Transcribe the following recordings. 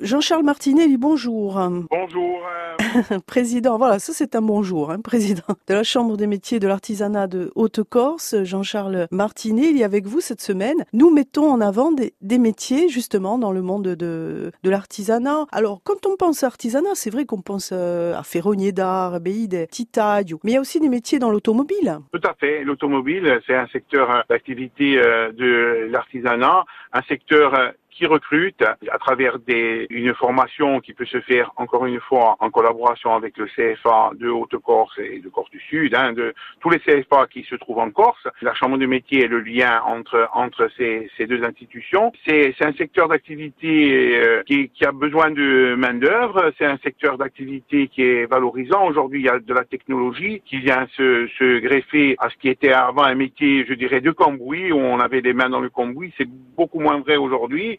Jean-Charles Martinelli, bonjour. Bonjour. Euh. président, voilà, ça c'est un bonjour, hein, président de la Chambre des métiers de l'artisanat de Haute-Corse, Jean-Charles Martinelli, avec vous cette semaine. Nous mettons en avant des, métiers justement dans le monde de, de l'artisanat. Alors, quand on pense à artisanat, c'est vrai qu'on pense euh, à ferronnier d'art, béide, titaille, mais il y a aussi des métiers dans l'automobile. Tout à fait. L'automobile, c'est un secteur euh, d'activité de l'artisanat, un secteur qui recrutent à travers des, une formation qui peut se faire encore une fois en collaboration avec le CFA de Haute-Corse et de Corse du Sud, hein, de tous les CFA qui se trouvent en Corse. La Chambre de métier est le lien entre entre ces, ces deux institutions. C'est un secteur d'activité euh, qui, qui, a besoin de main d'œuvre. C'est un secteur d'activité qui est valorisant. Aujourd'hui, il y a de la technologie qui vient se, se greffer à ce qui était avant un métier, je dirais, de cambouis où on avait les mains dans le cambouis. C'est beaucoup moins vrai aujourd'hui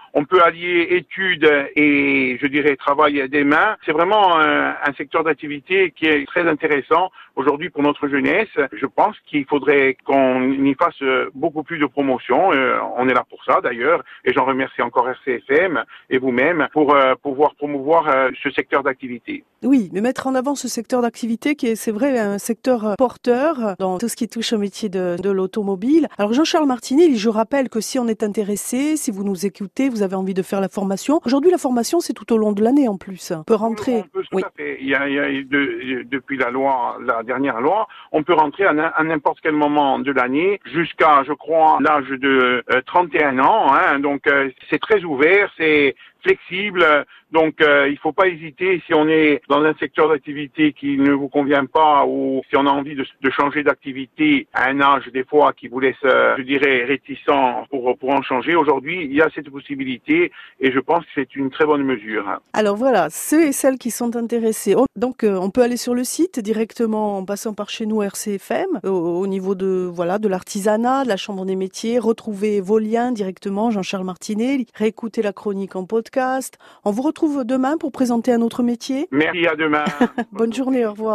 on peut allier études et, je dirais, travail des mains. C'est vraiment un, secteur d'activité qui est très intéressant aujourd'hui pour notre jeunesse. Je pense qu'il faudrait qu'on y fasse beaucoup plus de promotion. Euh, on est là pour ça d'ailleurs, et j'en remercie encore RCFM et vous-même pour euh, pouvoir promouvoir euh, ce secteur d'activité. Oui, mais mettre en avant ce secteur d'activité qui est, c'est vrai, un secteur porteur dans tout ce qui touche au métier de, de l'automobile. Alors Jean-Charles Martinet, je rappelle que si on est intéressé, si vous nous écoutez, vous avez envie de faire la formation. Aujourd'hui, la formation, c'est tout au long de l'année en plus. On peut rentrer. Il y a, depuis la loi, la dernière loi, on peut rentrer à, n'importe quel moment de l'année jusqu'à, je crois, l'âge de 31 euh, ans. Hein. donc, euh, c'est très ouvert, c'est flexible. Donc, euh, il ne faut pas hésiter si on est dans un secteur d'activité qui ne vous convient pas ou si on a envie de, changer d'activité à un âge des fois qui vous laisse, euh, je dirais, réticent pour, pour en changer. Aujourd'hui, il y a cette possibilité et je pense que c'est une très bonne mesure. Alors voilà, ceux et celles qui sont intéressés, donc euh, on peut aller sur le site directement en passant par chez nous RCFM au, niveau de voilà de l'artisanat, de la Chambre des métiers, retrouver vos liens directement, Jean-Charles Martinet, réécouter la chronique en podcast. On vous retrouve demain pour présenter un autre métier. Merci, à demain. Bonne journée, au revoir.